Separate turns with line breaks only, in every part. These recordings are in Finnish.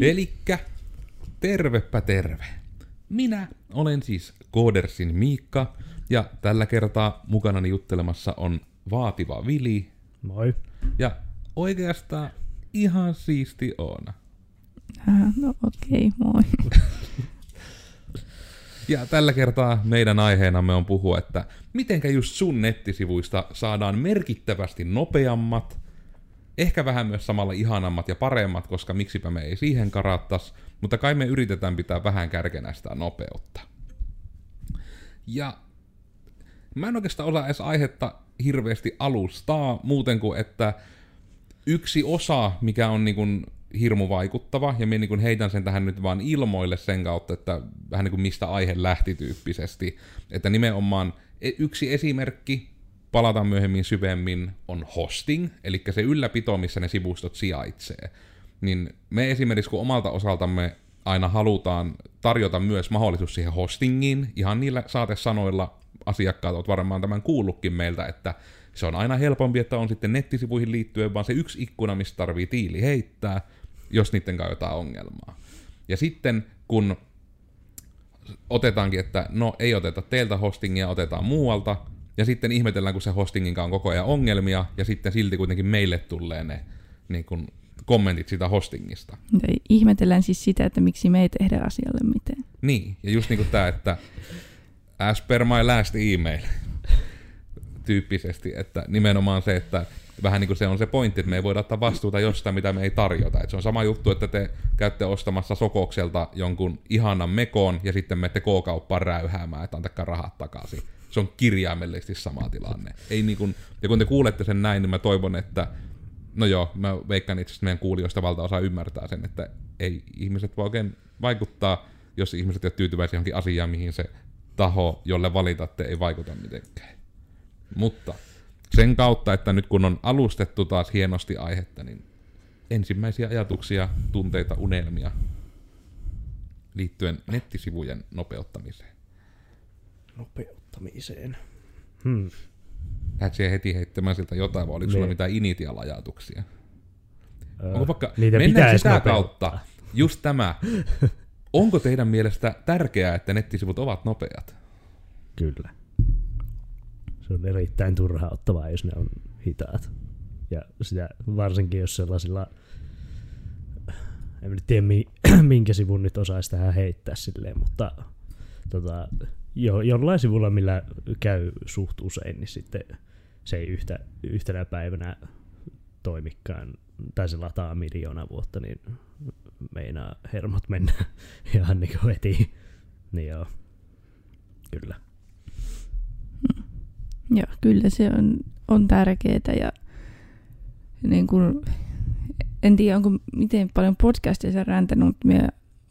Elikkä, tervepä terve. Minä olen siis Koodersin Miikka, ja tällä kertaa mukanani juttelemassa on vaativa Vili,
Moi.
ja oikeastaan ihan siisti Oona.
Äh, no okei, okay, moi.
Ja tällä kertaa meidän aiheenamme on puhua, että mitenkä just sun nettisivuista saadaan merkittävästi nopeammat, ehkä vähän myös samalla ihanammat ja paremmat, koska miksipä me ei siihen karattas, mutta kai me yritetään pitää vähän kärkenä sitä nopeutta. Ja mä en oikeastaan osaa edes aihetta hirveästi alustaa, muuten kuin että yksi osa, mikä on niin kuin hirmu vaikuttava, ja minä niin heitän sen tähän nyt vaan ilmoille sen kautta, että vähän niin kuin mistä aihe lähti tyyppisesti, että nimenomaan e- yksi esimerkki, palataan myöhemmin syvemmin, on hosting, eli se ylläpito, missä ne sivustot sijaitsee. Niin me esimerkiksi kun omalta osaltamme aina halutaan tarjota myös mahdollisuus siihen hostingiin, ihan niillä saatesanoilla asiakkaat ovat varmaan tämän kuullutkin meiltä, että se on aina helpompi, että on sitten nettisivuihin liittyen vaan se yksi ikkuna, mistä tarvii tiili heittää, jos niiden kanssa jotain ongelmaa. Ja sitten kun otetaankin, että no ei oteta teiltä hostingia, otetaan muualta, ja sitten ihmetellään, kun se hostingin kanssa on koko ajan ongelmia, ja sitten silti kuitenkin meille tulee ne niin kun, kommentit siitä hostingista.
Ja ihmetellään siis sitä, että miksi me ei tehdä asialle mitään.
Niin, ja just niinku tää, että as per my last email tyyppisesti, että nimenomaan se, että vähän niin kuin se on se pointti, että me ei voida ottaa vastuuta jostain, mitä me ei tarjota. Et se on sama juttu, että te käytte ostamassa Sokokselta jonkun ihanan mekoon ja sitten menette K-kauppaan räyhäämään, että antakaa rahat takaisin. Se on kirjaimellisesti sama tilanne. Ei niin kuin, ja kun te kuulette sen näin, niin mä toivon, että no joo, mä veikkaan itse asiassa meidän kuulijoista valtaosa ymmärtää sen, että ei ihmiset voi oikein vaikuttaa, jos ihmiset eivät tyytyväisiä johonkin asiaan, mihin se taho, jolle valitatte, ei vaikuta mitenkään. Mutta sen kautta, että nyt kun on alustettu taas hienosti aihetta, niin ensimmäisiä ajatuksia, tunteita, unelmia liittyen nettisivujen nopeuttamiseen.
Nopeuttamiseen. Hmm.
Lähdet siihen heti heittämään siltä jotain, vai oliko sulla
Niin.
mitään initial-ajatuksia?
Öö,
Onko vaikka,
niitä
mennään sitä
nopeuttaa.
kautta, just tämä. Onko teidän mielestä tärkeää, että nettisivut ovat nopeat?
Kyllä. Se on erittäin turhauttavaa, jos ne on hitaat. Ja sitä varsinkin, jos sellaisilla... En nyt tiedä, mi- minkä sivun nyt osaisi tähän heittää silleen, mutta tota, jo, jollain sivulla, millä käy suht usein, niin sitten se ei yhtä, yhtenä päivänä toimikaan, tai se lataa miljoona vuotta, niin meinaa hermot mennä ihan niin kuin heti. Niin joo, kyllä.
Joo, kyllä se on, on tärkeää ja niin kuin, en tiedä onko miten paljon podcasteissa räntänyt, mutta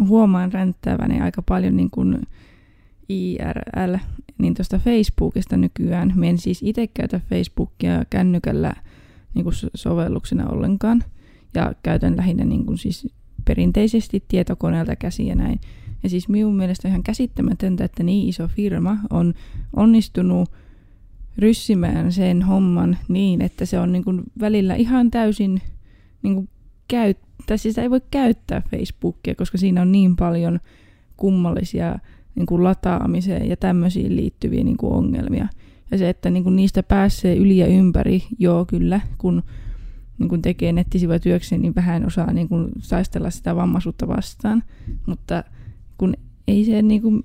huomaan ränttäväni aika paljon niin kuin IRL, niin tuosta Facebookista nykyään. Minä en siis itse käytä Facebookia kännykällä niin kuin so- sovelluksena ollenkaan ja käytän lähinnä niin kuin siis perinteisesti tietokoneelta käsiä ja näin. Ja siis minun mielestä ihan käsittämätöntä, että niin iso firma on onnistunut ryssimään sen homman niin, että se on niin kuin välillä ihan täysin niin kuin käyttää, siis sitä ei voi käyttää Facebookia, koska siinä on niin paljon kummallisia niin kuin lataamiseen ja tämmöisiin liittyviä niin kuin ongelmia. Ja se, että niin kuin niistä pääsee yli ja ympäri, joo kyllä, kun niin kuin tekee nettisivuja työkseen, niin vähän osaa niin kuin saistella sitä vammaisuutta vastaan. Mutta kun ei se, niin kuin,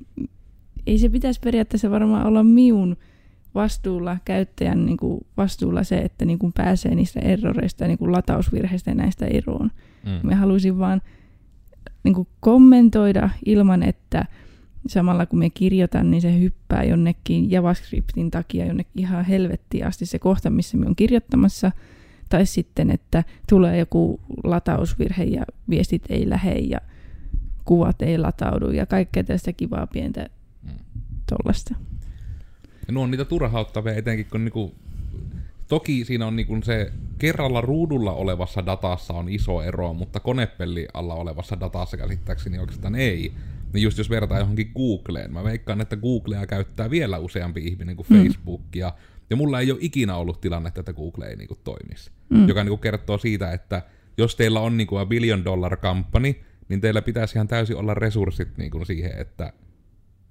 ei se pitäisi periaatteessa varmaan olla miun vastuulla, käyttäjän niin kuin vastuulla se, että niin kuin pääsee niistä erroreista ja niin kuin latausvirheistä ja näistä eroon.
Mm.
Me haluaisin vaan niin kuin kommentoida ilman, että samalla kun me kirjoitan, niin se hyppää jonnekin JavaScriptin takia jonnekin ihan helvettiin asti se kohta, missä me on kirjoittamassa. Tai sitten, että tulee joku latausvirhe ja viestit ei lähe ja kuvat ei lataudu ja kaikkea tästä kivaa pientä
Mm.
tollasta.
Ja nuo on niitä turhauttavia, etenkin kun niinku, toki siinä on niinku se kerralla ruudulla olevassa datassa on iso ero, mutta konepelli alla olevassa datassa käsittääkseni oikeastaan ei. Niin just jos vertaa johonkin Googleen, mä veikkaan, että Googlea käyttää vielä useampi ihminen kuin
Mm.
Facebookia. Ja mulla ei ole ikinä ollut tilannetta, että Google ei niinku toimisi.
Mm.
Joka niinku kertoo siitä, että jos teillä on niinku a billion dollar company, niin teillä pitäisi ihan täysin olla resurssit niin kuin siihen, että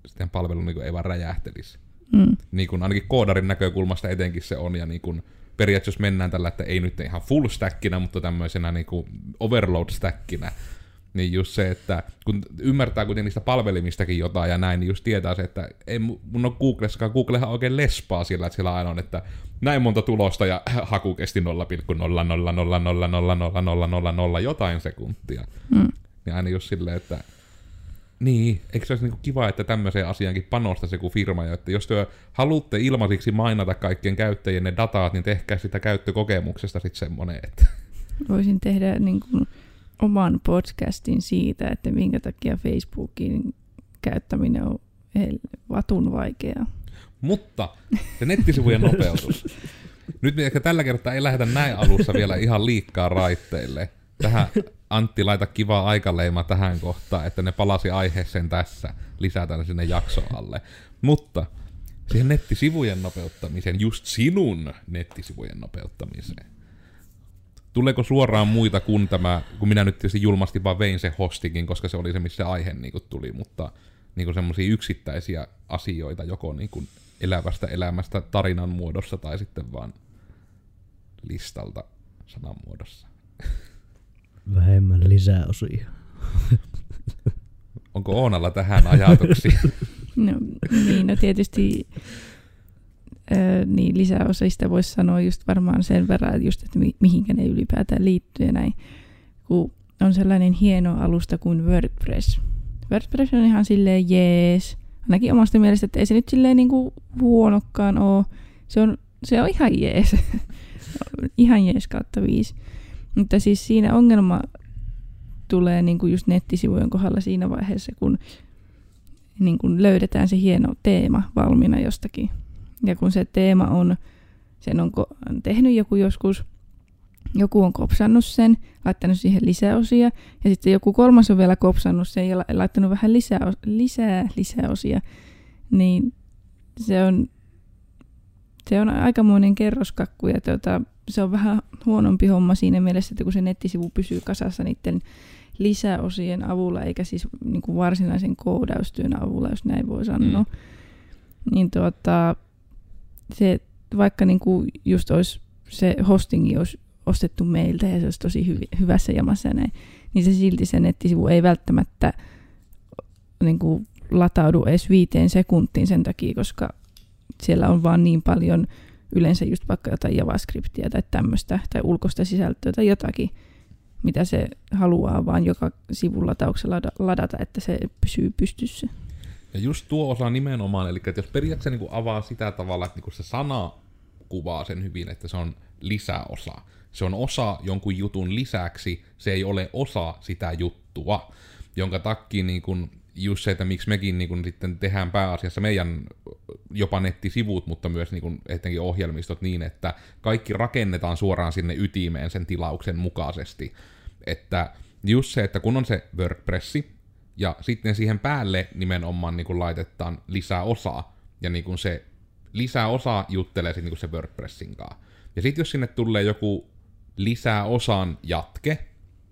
sitten palvelu niin kuin ei vaan räjähtelisi.
Mm.
Niin kuin ainakin koodarin näkökulmasta etenkin se on, ja niin kuin periaatteessa jos mennään tällä, että ei nyt ihan full stackinä, mutta tämmöisenä niin kuin overload stackinä, niin just se, että kun ymmärtää kuitenkin niistä palvelimistakin jotain ja näin, niin just tietää se, että ei mun ole Googlessakaan, Googlehan oikein lespaa sillä, että sillä aina on, että näin monta tulosta ja haku kesti 0,000000000 jotain sekuntia.
Mm.
Niin aina just silleen, että niin, eikö se olisi niinku kiva, että tämmöiseen asiankin panostaisi joku firma, ja että jos te haluatte ilmaisiksi mainata kaikkien käyttäjien ne dataat, niin tehkää sitä käyttökokemuksesta sitten semmoinen, että
Voisin tehdä niin kuin oman podcastin siitä, että minkä takia Facebookin käyttäminen on vatun vaikeaa.
Mutta se nettisivujen nopeutus. Nyt me ehkä tällä kertaa ei lähdetä näin alussa vielä ihan liikkaa raitteille. Tähän Antti laita kivaa aikaleima tähän kohtaan, että ne palasi aiheeseen tässä. Lisätään sinne jakso alle. Mutta siihen nettisivujen nopeuttamiseen, just sinun nettisivujen nopeuttamiseen. Tuleeko suoraan muita kuin tämä, kun minä nyt tietysti julmasti vaan vein se hostikin, koska se oli se, missä aihe niin kuin tuli, mutta niin semmoisia yksittäisiä asioita, joko niin kuin elävästä elämästä tarinan muodossa tai sitten vaan listalta sanan muodossa.
Vähemmän lisäosia.
Onko Oonalla tähän ajatuksia?
No, niin, no tietysti niin lisäosista voisi sanoa just varmaan sen verran, että just, että mi- mihinkä ne ylipäätään liittyy ja näin. Kun on sellainen hieno alusta kuin WordPress. WordPress on ihan silleen jees. Ainakin omasta mielestä, että ei se nyt silleen niinku huonokkaan ole. Se on, se on ihan jees. ihan jees kautta viisi. Mutta siis siinä ongelma tulee niinku just nettisivujen kohdalla siinä vaiheessa, kun niin kun löydetään se hieno teema valmiina jostakin. Ja kun se teema on, sen on tehnyt joku joskus, joku on kopsannut sen, laittanut siihen lisäosia, ja sitten joku kolmas on vielä kopsannut sen ja la- laittanut vähän lisää, lisää lisäosia, niin se on, se on aikamoinen kerroskakku, ja tuota, se on vähän huonompi homma siinä mielessä, että kun se nettisivu pysyy kasassa niiden lisäosien avulla, eikä siis niin kuin varsinaisen koodaustyön avulla, jos näin voi sanoa. Mm. Niin tuota, se, vaikka niin kuin just olisi se hostingi olisi ostettu meiltä ja se olisi tosi hyvi, hyvässä jamassa ja näin, niin se silti se nettisivu ei välttämättä niin kuin lataudu edes viiteen sekuntiin sen takia, koska siellä on vaan niin paljon yleensä just vaikka jotain JavaScriptia tai tämmöistä, tai ulkoista sisältöä tai jotakin, mitä se haluaa vaan joka sivun latauksella ladata, että se pysyy pystyssä.
Ja just tuo osa nimenomaan, eli että jos periaatteessa niin kuin avaa sitä tavalla, että niin kuin se sana kuvaa sen hyvin, että se on lisäosa. Se on osa jonkun jutun lisäksi, se ei ole osa sitä juttua, jonka takia niin kuin just se, että miksi mekin niin kuin sitten tehdään pääasiassa meidän jopa nettisivut, mutta myös niin kuin etenkin ohjelmistot niin, että kaikki rakennetaan suoraan sinne ytimeen sen tilauksen mukaisesti. Että just se, että kun on se WordPressi, ja sitten siihen päälle nimenomaan niin kuin laitetaan lisää osaa, ja niin kuin se lisää osa juttelee sitten niin se WordPressin kanssa. Ja sitten jos sinne tulee joku lisää osan jatke,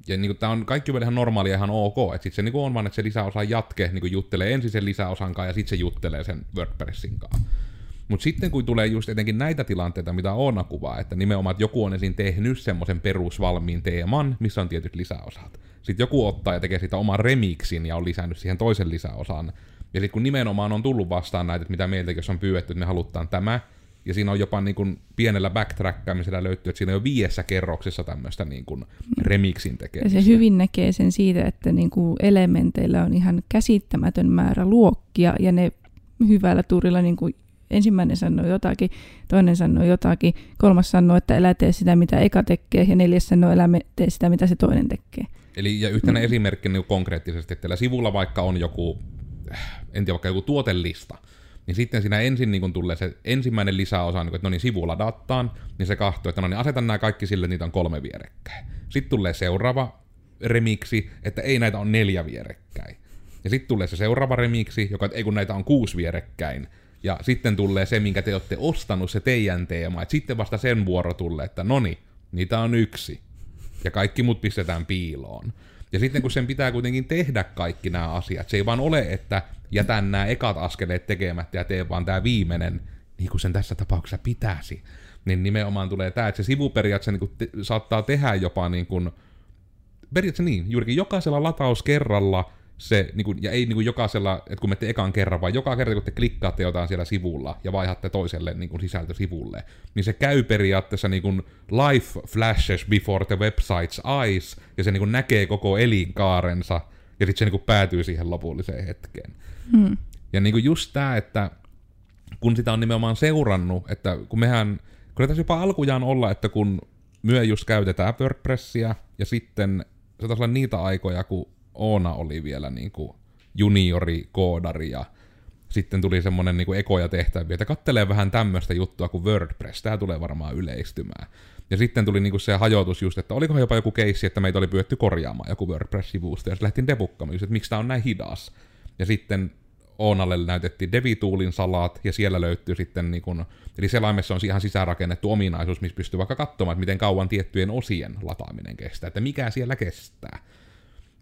ja niin tämä on kaikki vielä ihan normaalia ihan ok, että sitten se niin on vaan, että se lisäosan jatke niin juttelee ensin sen lisäosan kanssa ja sitten se juttelee sen WordPressin kanssa. Mutta sitten kun tulee just etenkin näitä tilanteita, mitä Oona kuvaa, että nimenomaan että joku on ensin tehnyt semmoisen perusvalmiin teeman, missä on tietyt lisäosat. Sitten joku ottaa ja tekee sitä oman remixin ja on lisännyt siihen toisen lisäosan. Ja sitten kun nimenomaan on tullut vastaan näitä, että mitä meiltäkin jos on pyydetty, että me halutaan tämä, ja siinä on jopa niin kuin pienellä backtrackkaamisella löytyy, että siinä on jo viidessä kerroksessa tämmöistä niin kuin remixin tekemistä.
Ja se hyvin näkee sen siitä, että niin kuin elementeillä on ihan käsittämätön määrä luokkia, ja ne hyvällä tuurilla niin kuin ensimmäinen sanoo jotakin, toinen sanoo jotakin, kolmas sanoo, että älä tee sitä, mitä eka tekee, ja neljäs sanoo, älä tee sitä, mitä se toinen tekee.
Eli ja yhtenä mm. esimerkki niin konkreettisesti, että tällä sivulla vaikka on joku, en tiedä, vaikka joku tuotelista, niin sitten siinä ensin niin kun tulee se ensimmäinen lisäosa, niin kun, että no niin sivulla dataan, niin se kahtoo, että no niin asetan nämä kaikki sille, niitä on kolme vierekkäin. Sitten tulee seuraava remiksi, että ei näitä on neljä vierekkäin. Ja sitten tulee se seuraava remiksi, joka, että ei kun näitä on kuusi vierekkäin. Ja sitten tulee se, minkä te olette ostanut, se teidän teema. Et sitten vasta sen vuoro tulee, että no niin, niitä on yksi. Ja kaikki mut pistetään piiloon. Ja sitten kun sen pitää kuitenkin tehdä kaikki nämä asiat, se ei vaan ole, että jätän nämä ekat askeleet tekemättä ja teen vaan tämä viimeinen, niin kuin sen tässä tapauksessa pitäisi. Niin nimenomaan tulee tämä, että se sivu periaatteessa niin te, saattaa tehdä jopa niin kuin, periaatteessa niin, juurikin jokaisella latauskerralla se, niin kuin, ja ei niin kuin jokaisella, että kun menette ekan kerran, vaan joka kerta kun te klikkaatte jotain siellä sivulla ja vaihatte toiselle niin kuin sisältösivulle, niin se käy periaatteessa niin kuin life flashes before the website's eyes, ja se niin kuin näkee koko elinkaarensa, ja sitten se niin kuin päätyy siihen lopulliseen hetkeen.
Hmm.
Ja niin kuin just tämä, että kun sitä on nimenomaan seurannut, että kun mehän, kun tässä jopa alkujaan olla, että kun myö just käytetään WordPressia, ja sitten se taisi olla niitä aikoja, kun Oona oli vielä niin kuin juniori koodari, ja sitten tuli semmonen niin ekoja tehtäviä, että kattelee vähän tämmöistä juttua kuin WordPress, tämä tulee varmaan yleistymään. Ja sitten tuli niinku se hajotus just, että olikohan jopa joku keissi, että meitä oli pyydetty korjaamaan joku WordPress-sivusto, ja sitten lähtiin debukkamaan just, että miksi tämä on näin hidas. Ja sitten Oonalle näytettiin DeviToolin salat, ja siellä löytyy sitten, niin kun, eli selaimessa on ihan sisäänrakennettu ominaisuus, missä pystyy vaikka katsomaan, että miten kauan tiettyjen osien lataaminen kestää, että mikä siellä kestää.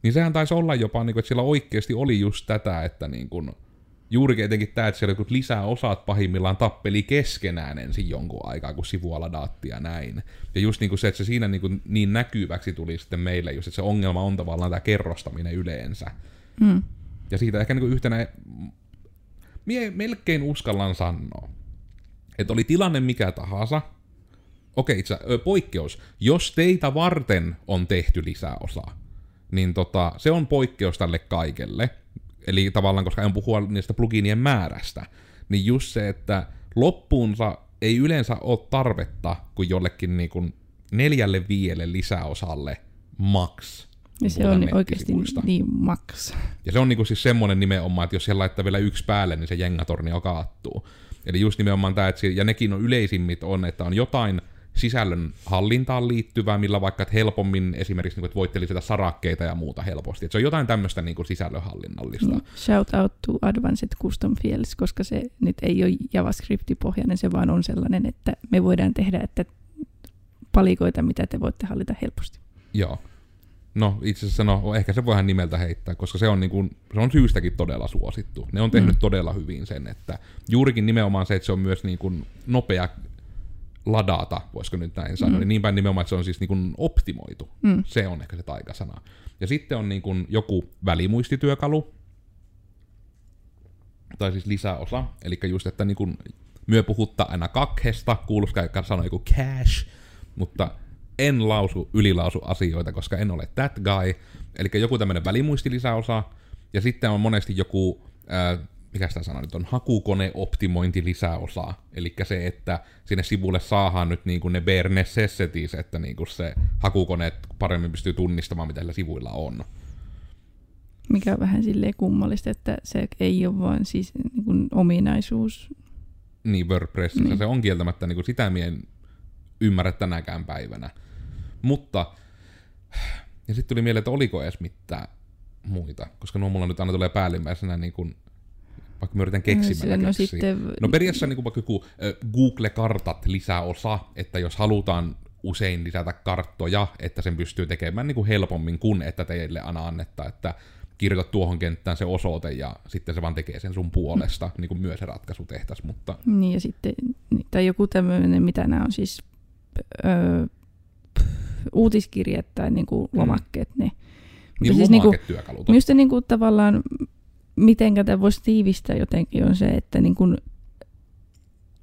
Niin sehän taisi olla jopa, niin kun, että siellä oikeasti oli just tätä, että niin kun, juurikin etenkin tämä, että siellä lisää osat pahimmillaan tappeli keskenään ensin jonkun aikaa, kun sivua ladaatti ja näin. Ja just niin kuin se, että se siinä niin, kuin niin näkyväksi tuli sitten meille, just, että se ongelma on tavallaan tämä kerrostaminen yleensä.
Mm.
Ja siitä ehkä niin kuin yhtenä, mie melkein uskallan sanoa, että oli tilanne mikä tahansa, okei itse poikkeus, jos teitä varten on tehty lisäosa, niin tota, se on poikkeus tälle kaikelle. Eli tavallaan, koska en puhua niistä pluginien määrästä, niin just se, että loppuunsa ei yleensä ole tarvetta kuin jollekin niin kuin neljälle viielle lisäosalle max.
Ja se on oikeasti niin maks.
Ja se on niinku siis semmonen nimenomaan, että jos siellä laittaa vielä yksi päälle, niin se jengatorni jo kaattuu. Eli just nimenomaan tämä, että ja nekin on yleisimmit on, että on jotain sisällön hallintaan liittyvää, millä vaikka helpommin esimerkiksi, niin että voitte lisätä sarakkeita ja muuta helposti. Että se on jotain tämmöistä niin kuin sisällönhallinnallista.
Niin. Shout out to Advanced Custom Fields, koska se nyt ei ole JavaScript-pohjainen, se vaan on sellainen, että me voidaan tehdä että palikoita, mitä te voitte hallita helposti.
Joo. No itse asiassa no, ehkä se voidaan nimeltä heittää, koska se on, niin kuin, se on syystäkin todella suosittu. Ne on tehnyt
mm.
todella hyvin sen, että juurikin nimenomaan se, että se on myös niin kuin nopea ladata, voisiko nyt näin sanoa,
Mm.
niin niin päin nimenomaan, että se on siis niin kuin optimoitu.
Mm.
Se on ehkä se taikasana. Ja sitten on niin kuin joku välimuistityökalu, tai siis lisäosa, eli just, että niin kuin myö puhuttaa aina kakhesta, kuulostaa sanoa joku cash, mutta en lausu, ylilausu asioita, koska en ole that guy. Eli joku tämmöinen välimuistilisäosa, ja sitten on monesti joku, ää, mikä sitä sana nyt on, hakukoneoptimointi lisäosa. Eli se, että sinne sivulle saadaan nyt niin kuin ne bare necessities, että niin kuin se hakukoneet paremmin pystyy tunnistamaan, mitä sillä sivuilla on.
Mikä on vähän silleen kummallista, että se ei ole vaan siis niin kuin ominaisuus.
Niin WordPressissä
Niin.
se on kieltämättä, niin kuin sitä mie en ymmärrä tänäkään päivänä. Mutta, ja sitten tuli mieleen, että oliko edes mitään muita, koska nuo mulla nyt aina tulee päällimmäisenä niin kuin, vaikka mä yritän keksimällä
no,
keksiä.
sitten,
No periaatteessa niin kuin vaikka joku Google-kartat lisäosa, että jos halutaan usein lisätä karttoja, että sen pystyy tekemään niin kuin helpommin kuin että teille aina annetta, että kirjoita tuohon kenttään se osoite ja sitten se vaan tekee sen sun puolesta, niin kuin myös se ratkaisu tehtäisiin, mutta
Niin ja sitten, niin, tai joku tämmöinen, mitä nämä on siis öö, uutiskirjat tai niin kuin
Mm.
lomakkeet. Ne.
niin
siis niinku-. Minusta niin kuin tavallaan, miten tätä voisi tiivistää jotenkin, on se, että niin kuin,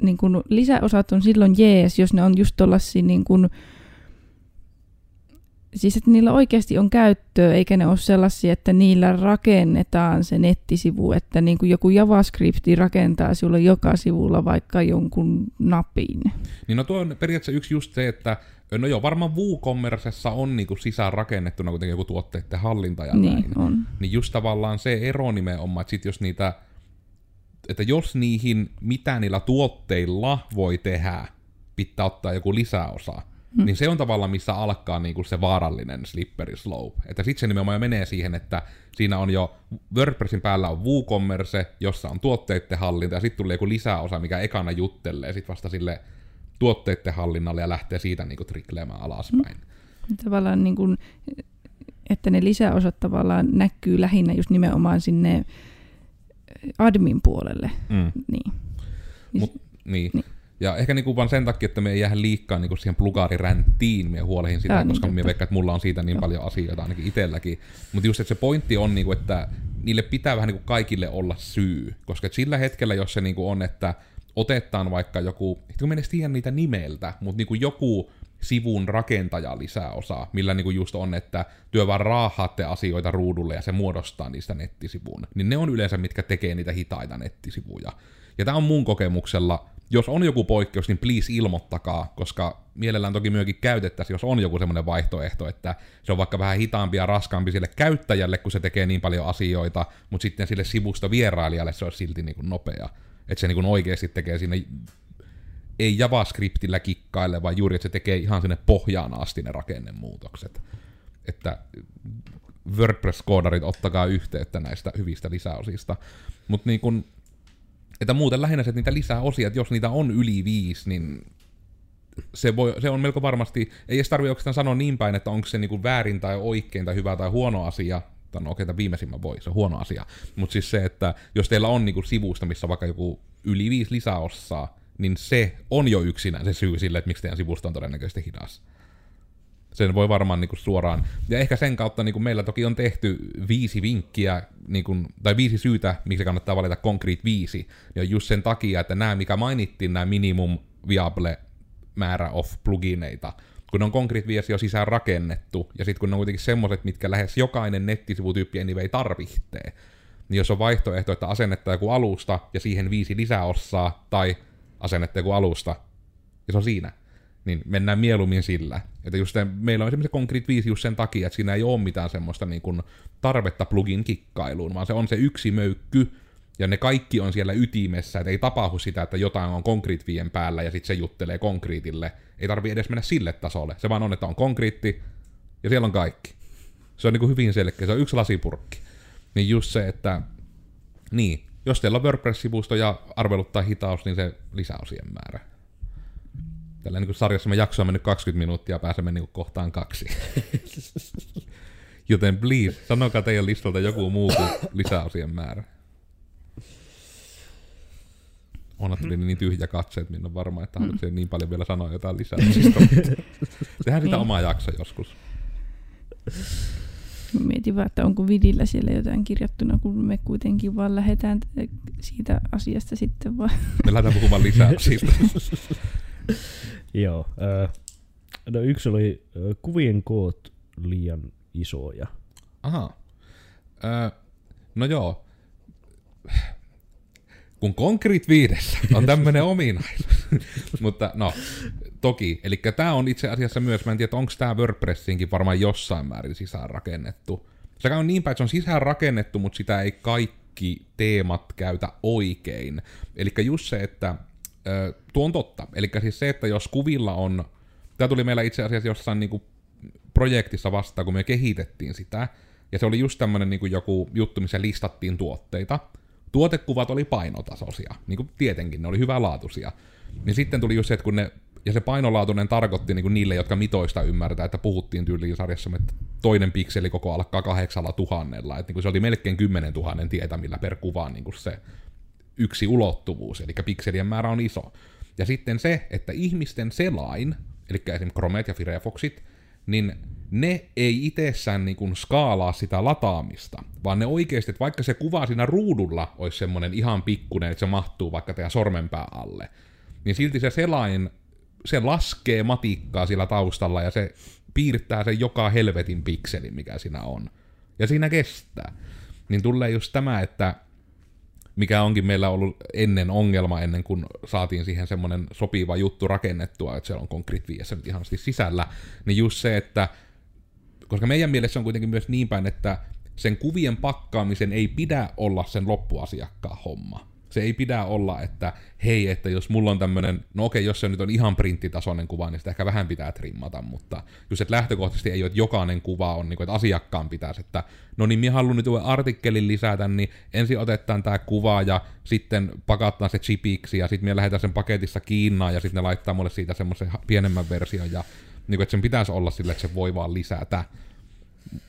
niin kuin lisäosat on silloin jees, jos ne on just tuollaisia niin kuin, siis että niillä oikeasti on käyttöä, eikä ne ole sellaisia, että niillä rakennetaan se nettisivu, että niin kuin joku JavaScripti rakentaa sinulle joka sivulla vaikka jonkun napin.
Niin no tuo on periaatteessa yksi just se, että no joo, varmaan WooCommercessa on niinku sisään rakennettuna kuitenkin joku tuotteiden hallinta ja
niin,
näin.
on.
Niin just tavallaan se ero nimenomaan, että sit jos niitä, että jos niihin, mitä niillä tuotteilla voi tehdä, pitää ottaa joku lisäosa,
Mm.
niin se on tavallaan missä alkaa niinku se vaarallinen slippery slope. Että sitten se nimenomaan menee siihen, että siinä on jo WordPressin päällä on WooCommerce, jossa on tuotteiden hallinta, ja sitten tulee joku lisäosa, mikä ekana juttelee sitten vasta sille tuotteiden hallinnalle ja lähtee siitä niinku trikleemään alaspäin.
Tavallaan niin kuin, että ne lisäosat tavallaan näkyy lähinnä just nimenomaan sinne admin puolelle.
Mm.
Niin.
Mut, niin.
Niin.
Ja ehkä niinku vaan sen takia, että me ei jäädä liikkaa niinku siihen plugaariräntiin, me huolehin sitä,
Tää on
koska
niin
me veikkaan, että mulla on siitä niin
Joo.
paljon asioita ainakin itselläkin. Mutta just, että se pointti on, niinku, että niille pitää vähän niinku kaikille olla syy. Koska sillä hetkellä, jos se niinku on, että otetaan vaikka joku, kun mä en edes tiedä niitä nimeltä, mutta niinku joku sivun rakentaja lisäosa, millä niinku just on, että työ vaan raahaatte asioita ruudulle ja se muodostaa niistä nettisivun. Niin ne on yleensä, mitkä tekee niitä hitaita nettisivuja. Ja tämä on mun kokemuksella, jos on joku poikkeus, niin please ilmoittakaa, koska mielellään toki myöskin käytettäisiin, jos on joku semmoinen vaihtoehto, että se on vaikka vähän hitaampi ja raskaampi sille käyttäjälle, kun se tekee niin paljon asioita, mutta sitten sille sivusta vierailijalle se on silti niin kuin nopea. Että se niin oikeasti tekee sinne ei JavaScriptillä kikkaille, vaan juuri, että se tekee ihan sinne pohjaan asti ne rakennemuutokset. Että WordPress-koodarit, ottakaa yhteyttä näistä hyvistä lisäosista. Mutta niin kun, että muuten lähinnä se, että niitä lisää osia, että jos niitä on yli viisi, niin se, voi, se on melko varmasti, ei edes tarvitse oikeastaan sanoa niin päin, että onko se niinku väärin tai oikein tai hyvä tai huono asia, tai no okei, okay, viimeisimmän voi, se on huono asia. Mutta siis se, että jos teillä on niinku sivusta, missä vaikka joku yli viisi lisäossaa, niin se on jo yksinään se syy sille, että miksi teidän sivusto on todennäköisesti hidas. Sen voi varmaan niinku suoraan. Ja ehkä sen kautta niinku meillä toki on tehty viisi vinkkiä, niinku, tai viisi syytä, miksi kannattaa valita 5, niin on just sen takia, että nämä, mikä mainittiin, nämä minimum viable määrä of plugineita, kun ne on Concrete 5 jo sisään rakennettu, ja sitten kun ne on kuitenkin semmoiset, mitkä lähes jokainen nettisivutyyppi anyway tarvitsee, niin jos on vaihtoehto, että asennetta joku alusta ja siihen viisi lisäossaa, tai asennetta joku alusta, ja se on siinä, niin mennään mieluummin sillä. Että just se, meillä on esimerkiksi Concrete 5 just sen takia, että siinä ei ole mitään semmoista niin kuin tarvetta plugin kikkailuun, vaan se on se yksi möykky, ja ne kaikki on siellä ytimessä, että ei tapahdu sitä, että jotain on 5 päällä ja sitten se juttelee Concreteille. Ei tarvi edes mennä sille tasolle. Se vaan on, että on Concrete ja siellä on kaikki. Se on niin kuin hyvin selkeä, se on yksi lasipurkki. Niin just se, että niin, jos teillä on WordPress-sivusto ja arveluttaa hitaus, niin se lisäosien määrä. Tällä niin sarjassa me jakso on mennyt 20 minuuttia ja pääsemme niin kohtaan kaksi. Joten please, sanokaa teidän listalta joku muu kuin lisäosien määrä. Onna tuli niin tyhjä katse, että minä on varma, että haluatko niin paljon vielä sanoa jotain lisää. Tehdään sitä
Niin.
omaa jakso joskus.
Mä Mietin vaan, että onko vidillä siellä jotain kirjattuna, kun me kuitenkin vaan lähdetään siitä asiasta sitten vaan.
Me lähdetään puhumaan lisää siitä.
Joo. Ö, no yksi oli ö, kuvien koot liian isoja.
Aha. Öö, no joo. Kun Concrete 5 on tämmönen ominaisuus. Mutta no, toki. Eli tämä on itse asiassa myös, mä en tiedä, onko tämä WordPressiinkin varmaan jossain määrin sisäänrakennettu. Se on niin päin, että se on sisäänrakennettu, mutta sitä ei kaikki teemat käytä oikein. Eli just se, että tuo on totta. Eli siis se, että jos kuvilla on, tämä tuli meillä itse asiassa jossain niinku projektissa vastaan, kun me kehitettiin sitä, ja se oli just tämmönen niin kuin joku juttu, missä listattiin tuotteita. Tuotekuvat oli painotasoisia, niin kuin tietenkin, ne oli hyvälaatuisia. Niin sitten tuli just se, että kun ne, ja se painolaatuinen tarkoitti niin kuin niille, jotka mitoista ymmärtää, että puhuttiin tyyliin sarjassa, että toinen pikseli koko alkaa kahdeksalla tuhannella, että niin kuin se oli melkein kymmenen tuhannen tietämillä per kuva niin kuin se yksi ulottuvuus, eli pikselien määrä on iso. Ja sitten se, että ihmisten selain, eli esimerkiksi Chromet ja Firefoxit, niin ne ei itsessään niin kuin skaalaa sitä lataamista, vaan ne oikeasti, että vaikka se kuva siinä ruudulla olisi semmoinen ihan pikkuinen, että se mahtuu vaikka teidän sormenpää alle, niin silti se selain, se laskee matikkaa sillä taustalla ja se piirtää sen joka helvetin pikselin, mikä siinä on. Ja siinä kestää. Niin tulee just tämä, että mikä onkin meillä ollut ennen ongelma, ennen kuin saatiin siihen semmoinen sopiva juttu rakennettua, että siellä on Concrete 5 nyt ihanasti sisällä, niin just se, että koska meidän mielessä on kuitenkin myös niin päin, että sen kuvien pakkaamisen ei pidä olla sen loppuasiakkaan homma. Se ei pidä olla, että hei, että jos mulla on tämmönen, no okei, jos se nyt on ihan printtitasoinen kuva, niin sitä ehkä vähän pitää trimmata, mutta just, että lähtökohtaisesti ei ole, että jokainen kuva on, niin kuin, että asiakkaan pitäisi, että no niin, minä haluan nyt uuden artikkelin lisätä, niin ensin otetaan tämä kuva ja sitten pakataan se chipiksi ja sitten me lähdetään sen paketissa Kiinaan ja sitten ne laittaa mulle siitä semmoisen pienemmän version ja niin kuin, että sen pitäisi olla sille, että se voi vaan lisätä.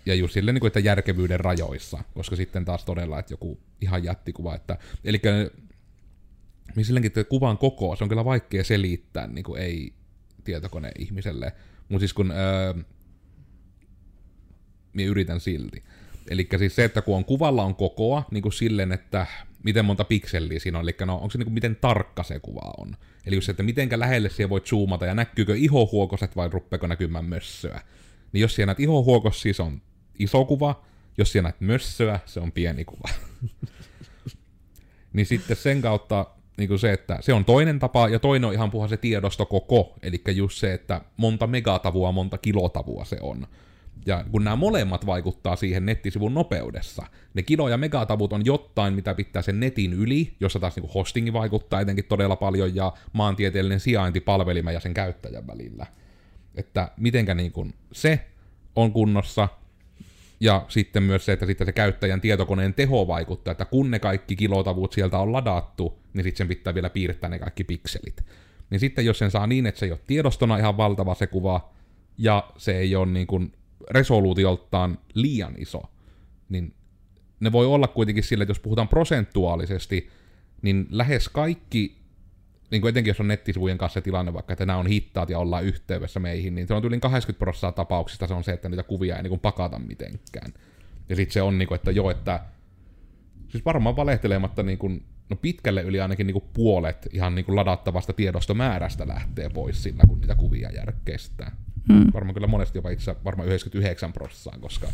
Ja just silleen, niin kuin, että järkevyyden rajoissa, koska sitten taas todella, että joku ihan jättikuva, että, eli niin silläkin, kuvan koko, se on kyllä vaikea selittää, niin kuin ei tietokone-ihmiselle, mutta siis kun, öö, minä yritän silti. Eli siis se, että kun on kuvalla on kokoa, niin kuin silleen, että miten monta pikseliä siinä on, eli no, onko se niin kuin, miten tarkka se kuva on. Eli just se, että mitenkä lähelle siihen voit zoomata ja näkyykö ihohuokoset vai ruppeeko näkymään mössöä. Niin jos siellä näet ihohuokos, siis on iso kuva, jos siellä näet mössöä, se on pieni kuva. niin sitten sen kautta niin kuin se, että se on toinen tapa, ja toinen on ihan puhua se tiedostokoko, eli just se, että monta megatavua, monta kilotavua se on. Ja kun nämä molemmat vaikuttaa siihen nettisivun nopeudessa, ne kilo- ja megatavut on jotain, mitä pitää sen netin yli, jossa taas niin hostingi vaikuttaa etenkin todella paljon, ja maantieteellinen sijainti palvelimen ja sen käyttäjän välillä. Että mitenkä niin kuin se on kunnossa, ja sitten myös se, että sitten se käyttäjän tietokoneen teho vaikuttaa, että kun ne kaikki kilotavut sieltä on ladattu, niin sitten sen pitää vielä piirtää ne kaikki pikselit. Niin sitten jos sen saa niin, että se ei ole tiedostona ihan valtava se kuva, ja se ei ole niin kuin resoluutioltaan liian iso, niin ne voi olla kuitenkin sillä, että jos puhutaan prosentuaalisesti, niin lähes kaikki, niin kuin etenkin jos on nettisivujen kanssa tilanne vaikka, että nämä on hittaat ja ollaan yhteydessä meihin, niin se on yli 80 prosenttia tapauksista se on se, että niitä kuvia ei niin kuin pakata mitenkään. Ja sitten se on niin kuin, että joo, että siis varmaan valehtelematta niin kuin, no pitkälle yli ainakin niin kuin puolet ihan niin kuin ladattavasta tiedostomäärästä lähtee pois sillä, kun niitä kuvia järkeistää. Hmm. Varmaan kyllä monesti jopa itse varmaan 99 prosenttia, koska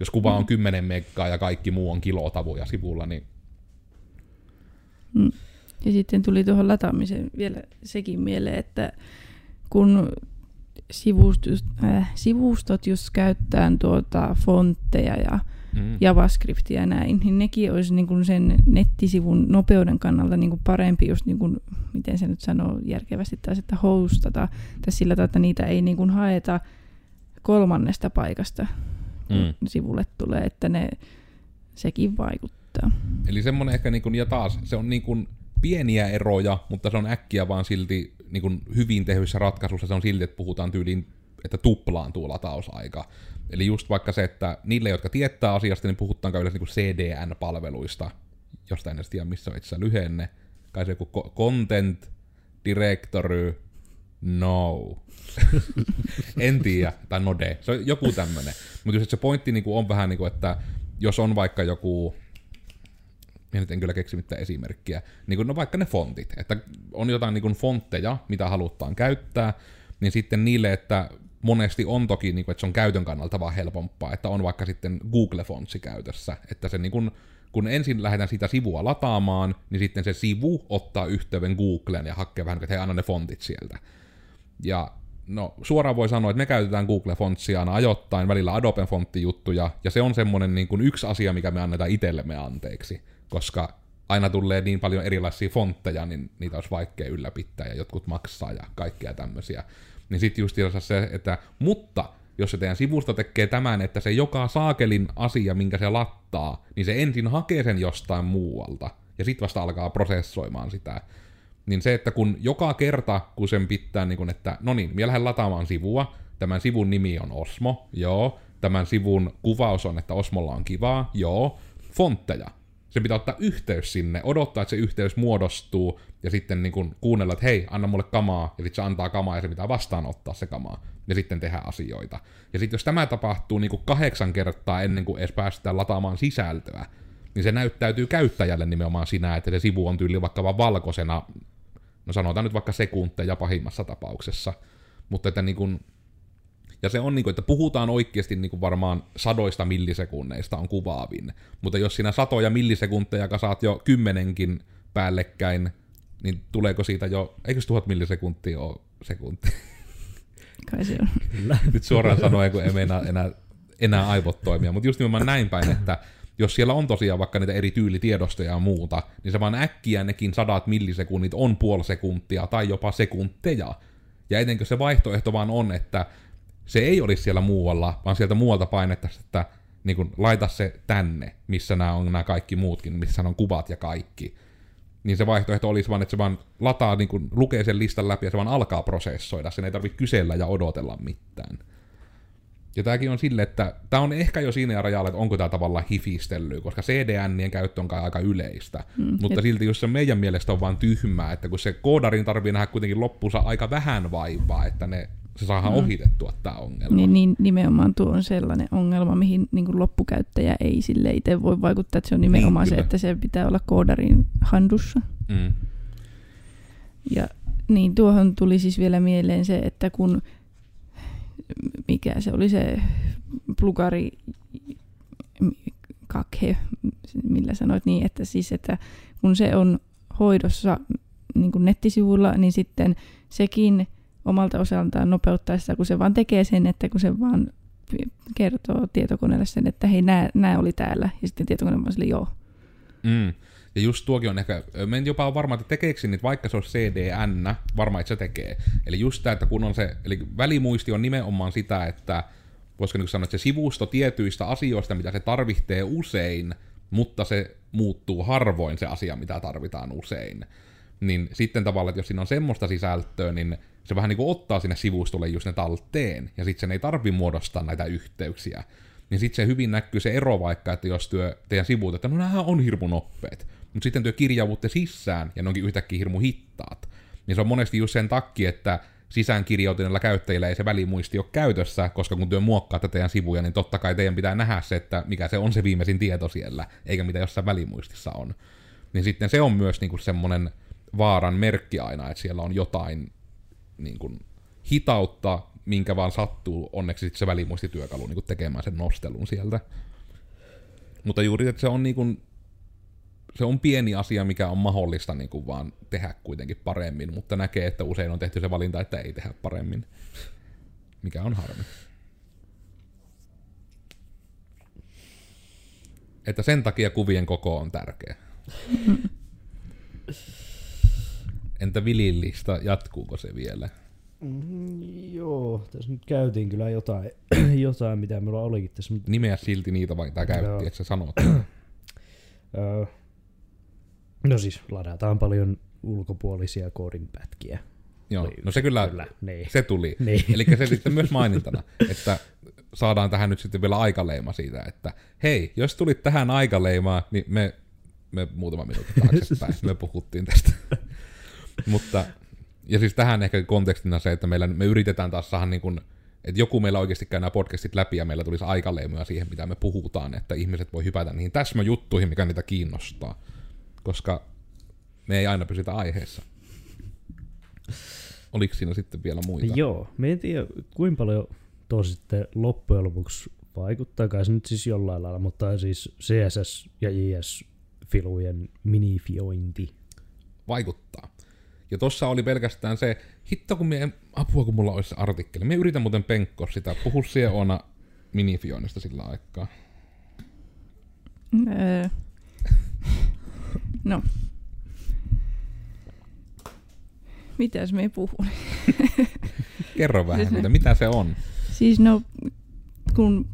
jos kuva on 10 meggaa ja kaikki muu on kilotavuja sivulla, niin...
Hmm. Ja sitten tuli tuohon lataamiseen vielä sekin mieleen, että kun sivustot, äh, sivustot just käyttää tuota fontteja ja mm. JavaScriptia ja näin, niin nekin olisi niin kuin sen nettisivun nopeuden kannalta niin kuin parempi just, niin kuin, miten se nyt sanoo järkevästi, taas, että hostata, tai sillä tavalla, että niitä ei niin kuin haeta kolmannesta paikasta, mm. sivulle tulee, että ne, sekin vaikuttaa.
Eli semmoinen ehkä, niin kuin, ja taas, se on niin kuin pieniä eroja, mutta se on äkkiä vaan silti niin kuin hyvin tehyissä ratkaisussa, se on silti, että puhutaan tyyliin, että tuplaantuu latausaika. Eli just vaikka se, että niille, jotka tietää asiasta, niin puhutaan yleensä niin CDN-palveluista, josta en tiedä, missä on itse lyhenne. Kai se joku Content Directory No. en tiedä, tai Node. Se on joku tämmönen. Mutta jos se pointti niin on vähän niin kuin, että jos on vaikka joku, minä en kyllä keksi mitään esimerkkiä, niin kuin, no vaikka ne fontit, että on jotain niin kuin fontteja, mitä halutaan käyttää, niin sitten niille, että monesti on toki, niin kuin, että se on käytön kannalta vaan helpompaa, että on vaikka sitten Google Fontsi käytössä, että se niin kuin, kun ensin lähdetään sitä sivua lataamaan, niin sitten se sivu ottaa yhteyden Googleen ja hakee vähän, että hei, anna ne fontit sieltä. Ja no suoraan voi sanoa, että me käytetään Google Fontsia aina ajoittain, välillä Adobe Fontti-juttuja, ja se on semmoinen niin kuin yksi asia, mikä me annetaan itsellemme anteeksi, koska aina tulee niin paljon erilaisia fontteja, niin niitä olisi vaikea ylläpittää, ja jotkut maksaa ja kaikkea tämmöisiä. Niin sitten just se, että mutta jos se teidän sivusto tekee tämän, että se joka saakelin asia, minkä se lattaa, niin se ensin hakee sen jostain muualta, ja sitten vasta alkaa prosessoimaan sitä. Niin se, että kun joka kerta, kun sen pitää, niin kun, että no niin, minä lähden lataamaan sivua, tämän sivun nimi on Osmo, joo, tämän sivun kuvaus on, että Osmolla on kivaa, joo, fontteja, se pitää ottaa yhteys sinne, odottaa, että se yhteys muodostuu, ja sitten niin kuin kuunnella, että hei, anna mulle kamaa, ja sitten se antaa kamaa, ja se pitää vastaanottaa se kamaa, ja sitten tehdä asioita. Ja sitten jos tämä tapahtuu niin kuin kahdeksan kertaa ennen kuin edes päästään lataamaan sisältöä, niin se näyttäytyy käyttäjälle nimenomaan sinä, että se sivu on tyyli vaikka vaan valkoisena, no sanotaan nyt vaikka sekunteja pahimmassa tapauksessa, mutta että niin kuin, ja se on niin kuin, että puhutaan oikeasti niin kuin varmaan sadoista millisekunneista on kuvaavin. Mutta jos sinä satoja millisekunteja kasaat jo kymmenenkin päällekkäin, niin tuleeko siitä jo, eikö tuhat millisekuntia ole sekunti?
Kai se on.
Nyt suoraan sanoen, kun ei meinaa enää, enää aivot toimia. Mutta just nimenomaan näin päin, että jos siellä on tosiaan vaikka niitä eri tyylitiedostoja ja muuta, niin se vaan äkkiä nekin sadat millisekunnit on puoli sekuntia tai jopa sekunteja. Ja etenkö se vaihtoehto vaan on, että se ei olisi siellä muualla, vaan sieltä muualta painettaisiin, että niin kun, laita se tänne, missä nämä on nämä kaikki muutkin, missä on kuvat ja kaikki. Niin se vaihtoehto olisi vaan, että se vaan lataa, niin kun, lukee sen listan läpi ja se vaan alkaa prosessoida. Sen ei tarvitse kysellä ja odotella mitään. Ja tämäkin on sille, että tämä on ehkä jo siinä rajalla, että onko tämä tavallaan hifistelyä, koska CDNien käyttö on kai aika yleistä.
Mm,
Mutta
et-
silti jos se meidän mielestä on vaan tyhmää, että kun se koodarin tarvii nähdä kuitenkin loppuunsa aika vähän vaivaa, että ne, se saadaan
Mm.
ohitettua tämä ongelma.
Niin, niin nimenomaan tuo on sellainen ongelma, mihin niin kuin loppukäyttäjä ei sille itse voi vaikuttaa, että se on nimenomaan
Niin,
se,
kyllä.
että se pitää olla koodarin handussa.
Mm.
Ja niin tuohon tuli siis vielä mieleen se, että kun mikä se oli se plugari kakhe, millä sanoit niin, että siis, että kun se on hoidossa niin kuin nettisivulla, niin sitten sekin omalta osaltaan nopeuttaa sitä, kun se vaan tekee sen, että kun se vaan kertoo tietokoneelle sen, että hei, nää oli täällä, ja sitten tietokone vaan sille, joo.
Mm. Ja just tuokin on ehkä, mä en jopa ole varma, että tekeekö niitä, vaikka se on CDN, varmaan että se tekee. Eli just tämä, että kun on se, eli välimuisti on nimenomaan sitä, että voisiko niin sanoa, että se sivusto tietyistä asioista, mitä se tarvitsee usein, mutta se muuttuu harvoin se asia, mitä tarvitaan usein. Niin sitten tavallaan, että jos siinä on semmoista sisältöä, niin se vähän niin kuin ottaa sinne sivustolle just ne talteen, ja sitten sen ei tarvi muodostaa näitä yhteyksiä. Niin sitten se hyvin näkyy se ero vaikka, että jos työ teidän sivuut, että no nämä on hirmu nopeet, mutta sitten työ kirjaudutte sisään, ja ne onkin yhtäkkiä hirmu hittaat. Niin se on monesti just sen takia, että sisäänkirjautuneilla käyttäjillä ei se välimuisti ole käytössä, koska kun työ muokkaatte teidän sivuja, niin totta kai teidän pitää nähdä se, että mikä se on se viimeisin tieto siellä, eikä mitä jossain välimuistissa on. Niin sitten se on myös niinku semmoinen vaaran merkki aina, että siellä on jotain niin kuin, hitautta, minkä vaan sattuu onneksi sit se välimuistityökalu niin kuin tekemään sen nostelun sieltä. Mutta juuri, että se on niin kuin, se on pieni asia, mikä on mahdollista niin kuin vaan tehdä kuitenkin paremmin, mutta näkee, että usein on tehty se valinta, että ei tehdä paremmin. Mikä on harmi. Että sen takia kuvien koko on tärkeä. Entä vilillistä, jatkuuko se vielä?
Mm, joo, tässä nyt käytiin kyllä jotain, jotain mitä meillä olikin tässä. Mutta,
Nimeä silti niitä, vaikka
Joo.
että sä sanot.
no siis ladataan paljon ulkopuolisia koodin pätkiä.
Joo,
Oli
no se kyllä,
Kyllä, niin.
se tuli.
Niin.
Eli se sitten myös mainintana, että saadaan tähän nyt sitten vielä aikaleima siitä, että hei, jos tulit tähän aikaleimaan, niin me, me muutama minuutti taaksepäin, me puhuttiin tästä. Mutta, ja siis tähän ehkä kontekstina se, että meillä, me yritetään taas saada niin kuin, että joku meillä oikeasti käy nämä podcastit läpi ja meillä tulisi aikaleimoja siihen, mitä me puhutaan, että ihmiset voi hypätä niihin täsmäjuttuihin, mikä niitä kiinnostaa. Koska me ei aina pysytä aiheessa. Oliko siinä sitten vielä muita?
Joo, me en tiedä kuinka paljon tuo sitten loppujen lopuksi vaikuttaa, kai se nyt siis jollain lailla, mutta siis CSS ja JS-filujen minifiointi.
vaikuttaa. Ja tossa oli pelkästään se, hitto kun mie, apua kun mulla olisi se artikkeli. Me yritän muuten penkkoa sitä, puhu siellä Oona minifioinnista sillä aikaa.
Öö. No. Mitäs me puhun?
Kerro vähän,
Siis
mitä, mitä se on.
Siis no, kun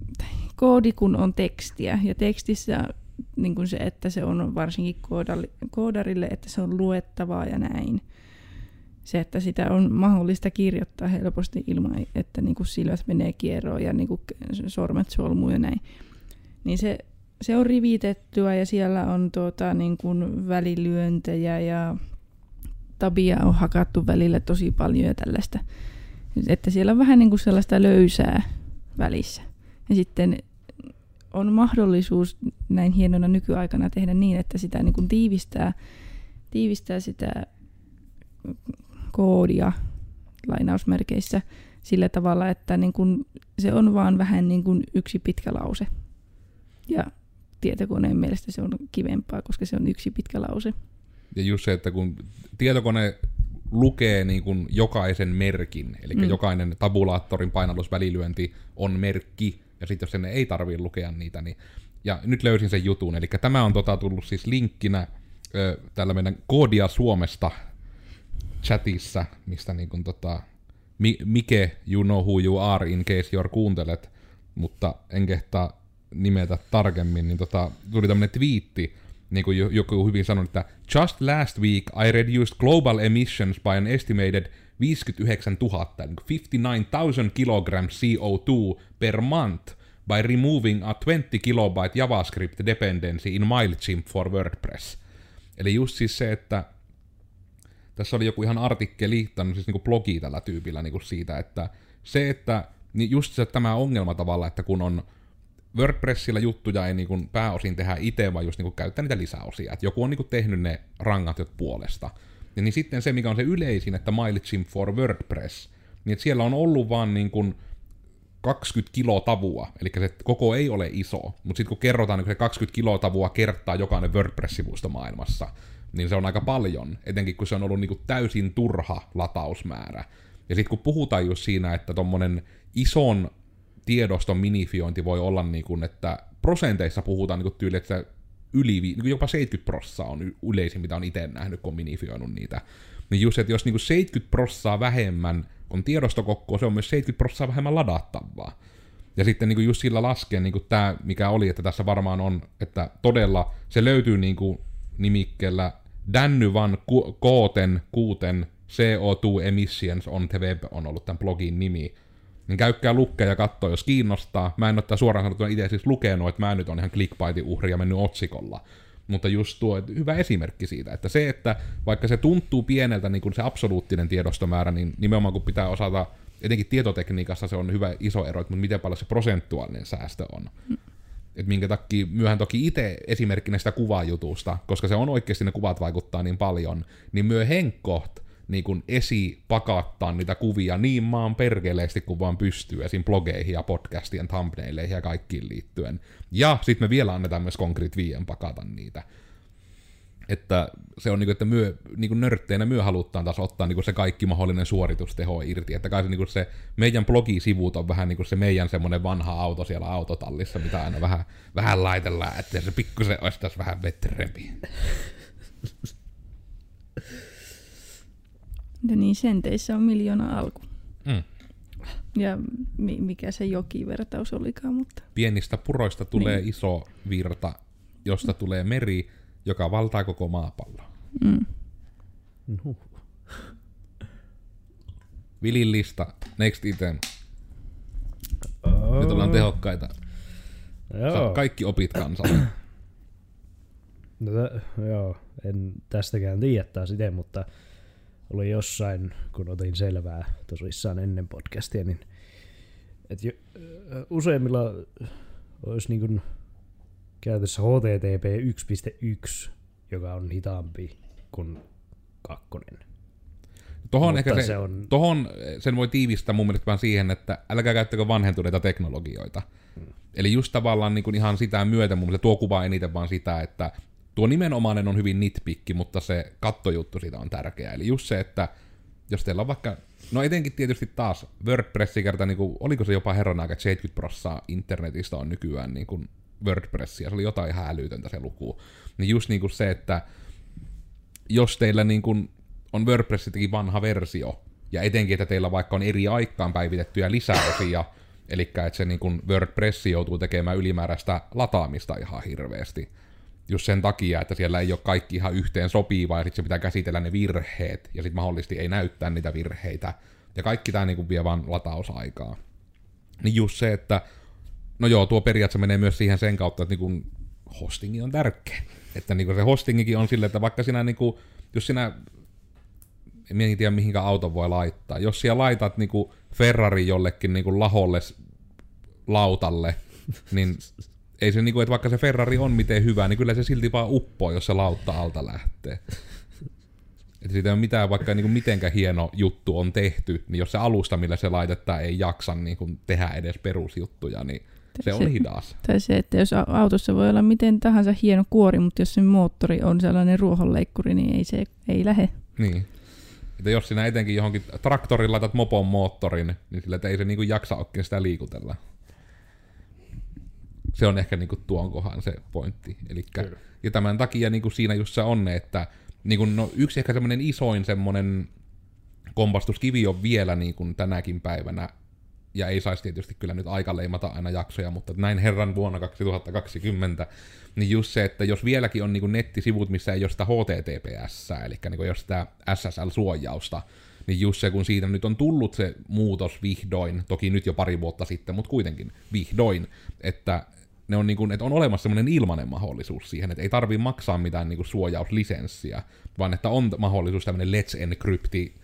koodi kun on tekstiä ja tekstissä niin kuin se, että se on varsinkin koodarille, että se on luettavaa ja näin. Se, että sitä on mahdollista kirjoittaa helposti ilman, että niin kuin silmät menee kierroon ja niin kuin sormet solmuu ja näin. Niin se, se on rivitettyä ja siellä on tuota, niin kuin välilyöntejä ja tabia on hakattu välillä tosi paljon ja tällaista. Että siellä on vähän niin kuin sellaista löysää välissä. Ja sitten on mahdollisuus näin hienona nykyaikana tehdä niin, että sitä niin kuin tiivistää, tiivistää sitä koodia lainausmerkeissä sillä tavalla, että niin kuin se on vaan vähän niin kuin yksi pitkä lause. Ja tietokoneen mielestä se on kivempaa, koska se on yksi pitkä lause.
Ja just se, että kun tietokone lukee niin kuin jokaisen merkin, eli mm. Jokainen tabulaattorin painallusvälilyönti on merkki, ja sitten jos sen ei tarvii lukea niitä, niin... Ja nyt löysin sen jutun, eli tämä on tota tullut siis linkkinä ö, täällä meidän Koodia Suomesta chatissa, mistä niin kuin tota, Mi- Mike, you know who you are in case you're kuuntelet, mutta en kehtaa nimetä tarkemmin, niin tota, tuli tämmönen twiitti, niin kuin jo- joku hyvin sanoi, että just last week I reduced global emissions by an estimated 59 000, niin 59 000 kilogram CO2 per month by removing a 20 kilobyte JavaScript dependency in MailChimp for WordPress. Eli just siis se, että tässä oli joku ihan artikkeli, tai siis niinku blogi tällä tyypillä niinku siitä, että se, että niin just se tämä ongelma tavalla, että kun on WordPressillä juttuja ei niinku pääosin tehdä itse, vaan just niinku käyttää niitä lisäosia. Että joku on niinku tehnyt ne rangat puolesta. Ja niin sitten se, mikä on se yleisin, että MailChimp for WordPress, niin että siellä on ollut vaan niin kuin 20 kilotavua, eli se koko ei ole iso, mutta sitten kun kerrotaan niin se 20 kilotavua kertaa jokainen WordPress-sivusto maailmassa, niin se on aika paljon, etenkin kun se on ollut niin kuin täysin turha latausmäärä. Ja sitten kun puhutaan just siinä, että tuommoinen ison tiedoston minifiointi voi olla niin kuin, että prosenteissa puhutaan niin kuin tyyli, että yli, niin jopa 70 prossaa on yleisin, mitä on itse nähnyt, kun on minifioinut niitä. Niin just, että jos niin kuin 70 prossaa vähemmän on tiedostokokkoa, se on myös 70 prossaa vähemmän ladattavaa. Ja sitten niin kuin just sillä laskien niin tämä, mikä oli, että tässä varmaan on, että todella se löytyy niin kuin nimikkeellä Danny Van Kooten Kuuten CO2 Emissions on the Web on ollut tämän blogin nimi. Niin käykää lukea ja katsoa, jos kiinnostaa. Mä en ole suoraan sanottuna itse siis lukenut, että mä nyt on ihan clickbaitin uhri ja mennyt otsikolla. Mutta just tuo hyvä esimerkki siitä, että se, että vaikka se tuntuu pieneltä niin kuin se absoluuttinen tiedostomäärä, niin nimenomaan kun pitää osata, etenkin tietotekniikassa se on hyvä iso ero, mutta miten paljon se prosentuaalinen säästö on. Et minkä takia myöhän toki itse esimerkkinä sitä kuvajutusta, koska se on oikeasti ne kuvat vaikuttaa niin paljon, niin myö henkkoht niin kuin esipakattaa niitä kuvia niin maan perkeleesti kuin vaan pystyy, esim. blogeihin ja podcastien thumbnaileihin ja kaikkiin liittyen. Ja sitten me vielä annetaan myös Concrete 5 pakata niitä. Että se on niinku, että myö, niinku nörtteinä myö halutaan taas ottaa niinku se kaikki mahdollinen suoritusteho irti. Että kai se, niinku se meidän blogisivut on vähän niinku se meidän semmoinen vanha auto siellä autotallissa, mitä aina vähän, vähän laitellaan, että se pikkusen olisi tässä vähän vetrempi.
Ja niin senteissä on miljoona alku.
Mm.
Ja mi- mikä se jokivertaus olikaan, mutta...
Pienistä puroista tulee niin. iso virta, josta mm. tulee meri, joka valtaa koko maapallon.
Mm.
No.
Vilin lista, next item. Oh. Nyt ollaan tehokkaita.
Joo.
kaikki opit kansalle.
No, t- joo, en tästäkään tiedä taas itse, mutta oli jossain, kun otin selvää tosissaan ennen podcastia, niin että jo, useimmilla olisi niin kuin käytössä HTTP 1.1, joka on hitaampi kuin kakkonen.
Tohon, ehkä se, se on... tohon sen voi tiivistää mun mielestä vaan siihen, että älkää käyttäkö vanhentuneita teknologioita. Hmm. Eli just tavallaan niin kuin ihan sitä myötä mun mielestä tuo kuva eniten vaan sitä, että tuo nimenomainen on hyvin nitpikki, mutta se kattojuttu siitä on tärkeä. Eli just se, että jos teillä on vaikka, no etenkin tietysti taas WordPressi kerta, niin kuin, oliko se jopa herran aika, 70 prosenttia internetistä on nykyään niin kuin WordPressia, se oli jotain ihan älytöntä se luku. Niin just niin kuin se, että jos teillä niin kuin on WordPressitäkin vanha versio, ja etenkin, että teillä vaikka on eri aikaan päivitettyjä lisäosia, eli että se niin kuin WordPress joutuu tekemään ylimääräistä lataamista ihan hirveästi, just sen takia, että siellä ei ole kaikki ihan yhteen sopivaa, ja sitten se pitää käsitellä ne virheet, ja sitten mahdollisesti ei näyttää niitä virheitä, ja kaikki tämä niinku vie vaan latausaikaa. Niin just se, että no joo, tuo periaatteessa menee myös siihen sen kautta, että niinku hostingi on tärkeä. Että niinku se hostingikin on silleen, että vaikka sinä niinku, jos sinä en tiedä mihinkä auto voi laittaa. Jos siellä laitat niinku Ferrari jollekin niinku laholle lautalle, niin ei se niinku, että vaikka se Ferrari on miten hyvä, niin kyllä se silti vaan uppoo, jos se lautta alta lähtee. Että siitä ei ole mitään, vaikka niinku mitenkä hieno juttu on tehty, niin jos se alusta, millä se laitetaan, ei jaksa niinku tehdä edes perusjuttuja, niin se, se on hidas.
Tai se, että jos autossa voi olla miten tahansa hieno kuori, mutta jos se moottori on sellainen ruohonleikkuri, niin ei se ei lähe.
Niin. Että jos sinä etenkin johonkin traktorin laitat mopon moottorin, niin sillä ei se niinku jaksa oikein sitä liikutella se on ehkä niinku tuon kohan se pointti. Elikkä, ja tämän takia niinku siinä just se on, että niinku, no, yksi ehkä semmoinen isoin semmoinen kompastuskivi on vielä niinku tänäkin päivänä, ja ei saisi tietysti kyllä nyt aika leimata aina jaksoja, mutta näin herran vuonna 2020, niin just se, että jos vieläkin on niinku nettisivut, missä ei ole sitä HTTPS, eli niinku jos sitä SSL-suojausta, Niin just se, kun siitä nyt on tullut se muutos vihdoin, toki nyt jo pari vuotta sitten, mutta kuitenkin vihdoin, että ne on, niin kuin, että on olemassa semmoinen ilmainen mahdollisuus siihen, että ei tarvii maksaa mitään niin kuin suojauslisenssiä, vaan että on mahdollisuus tämmöinen Let's Encrypti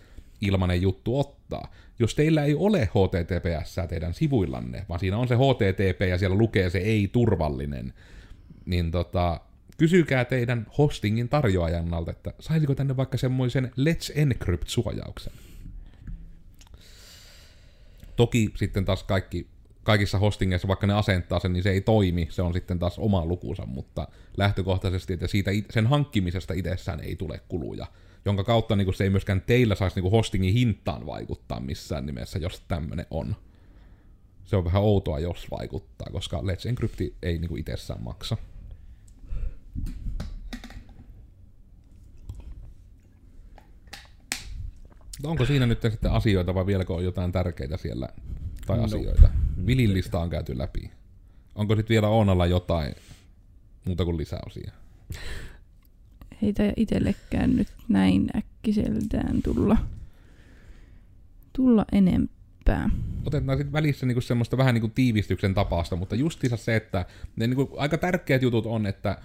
ilmainen juttu ottaa. Jos teillä ei ole HTTPS teidän sivuillanne, vaan siinä on se HTTP ja siellä lukee se ei-turvallinen, niin tota, kysykää teidän hostingin tarjoajannalta, että saisiko tänne vaikka semmoisen Let's Encrypt-suojauksen. Toki sitten taas kaikki, kaikissa hostingeissa, vaikka ne asentaa sen, niin se ei toimi, se on sitten taas oma lukunsa, mutta lähtökohtaisesti, että siitä sen hankkimisesta itsessään ei tule kuluja, jonka kautta niin kuin se ei myöskään teillä saisi niin kuin hostingin hintaan vaikuttaa missään nimessä, jos tämmöinen on. Se on vähän outoa, jos vaikuttaa, koska Let's Encrypt ei niin kuin itsessään maksa. Onko siinä nyt sitten asioita vai vieläkö on jotain tärkeitä siellä tai no. asioita? Vilillista on käyty läpi. Onko sitten vielä Oonalla jotain muuta kuin lisäosia?
Heitä itsellekään nyt näin äkkiseltään tulla, tulla enempää.
Otetaan sitten välissä niinku semmoista vähän niinku tiivistyksen tapaasta, mutta justiinsa se, että ne niinku aika tärkeät jutut on, että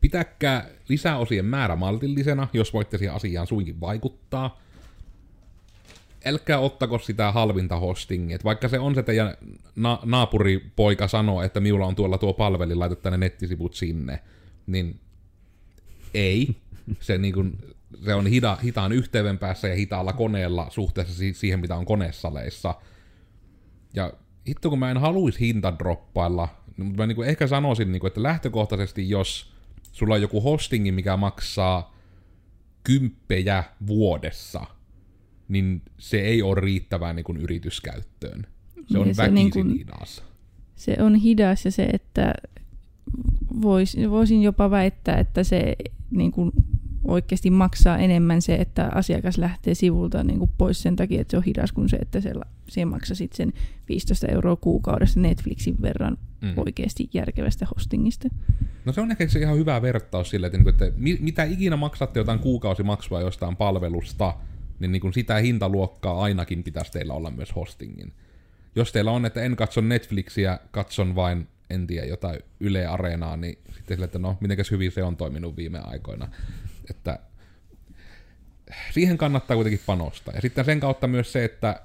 pitäkää lisäosien määrä maltillisena, jos voitte siihen asiaan suinkin vaikuttaa älkää ottako sitä halvinta hostingia. vaikka se on se teidän na- naapuripoika sanoo, että minulla on tuolla tuo palveli, laita tänne nettisivut sinne, niin ei. Se, niin kuin, se on hita, hitaan yhteyden päässä ja hitaalla koneella suhteessa siihen, mitä on konesaleissa. Ja hitto, kun mä en haluaisi hintadroppailla, niin mä niin kuin ehkä sanoisin, niin kuin, että lähtökohtaisesti, jos sulla on joku hostingi, mikä maksaa kymppejä vuodessa – niin se ei ole riittävää niin kuin yrityskäyttöön. Se on väkisin niin kuin, hidas.
Se on hidas ja se, että vois, voisin jopa väittää, että se niin kuin oikeasti maksaa enemmän se, että asiakas lähtee sivulta niin kuin pois sen takia, että se on hidas kuin se, että se, se maksasit sen 15 euroa kuukaudessa Netflixin verran mm. oikeasti järkevästä hostingista.
No se on ehkä se ihan hyvä vertaus sille, että, niinku, että mitä ikinä maksatte jotain kuukausimaksua jostain palvelusta, niin, niin kuin sitä hintaluokkaa ainakin pitäisi teillä olla myös hostingin. Jos teillä on, että en katso Netflixiä, katson vain, en tiedä, jotain Yle Areenaa, niin sitten sille, että no, mitenkäs hyvin se on toiminut viime aikoina. Että siihen kannattaa kuitenkin panostaa. Ja sitten sen kautta myös se, että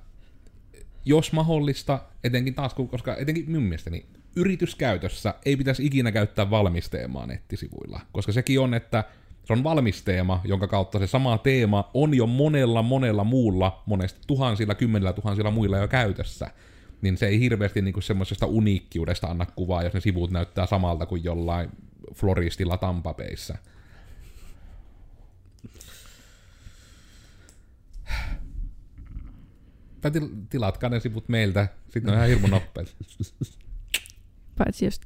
jos mahdollista, etenkin taas, koska etenkin minun mielestäni yrityskäytössä ei pitäisi ikinä käyttää valmisteemaa nettisivuilla, koska sekin on, että se on valmis teema, jonka kautta se sama teema on jo monella monella muulla, monesti tuhansilla, kymmenillä tuhansilla muilla jo käytössä. Niin se ei hirveästi niinku semmoisesta uniikkiudesta anna kuvaa, jos ne sivut näyttää samalta kuin jollain floristilla Tampapeissa. Tai tilatkaa ne sivut meiltä, sitten on ihan hirmu nopeet.
Paitsi jos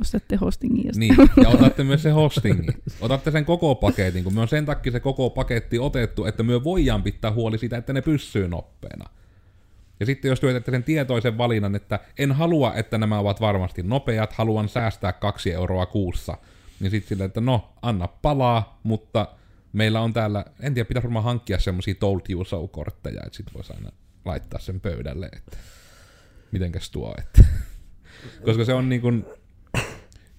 ostatte hostingin.
Niin, ja otatte myös se hostingin. Otatte sen koko paketin, kun me on sen takia se koko paketti otettu, että me voidaan pitää huoli siitä, että ne pysyy nopeana. Ja sitten jos työtätte sen tietoisen valinnan, että en halua, että nämä ovat varmasti nopeat, haluan säästää kaksi euroa kuussa, niin sitten sille, että no, anna palaa, mutta meillä on täällä, en tiedä, pitäisi varmaan hankkia semmoisia told you so-kortteja, että sitten voisi aina laittaa sen pöydälle, että mitenkäs tuo, että koska se on niin kuin,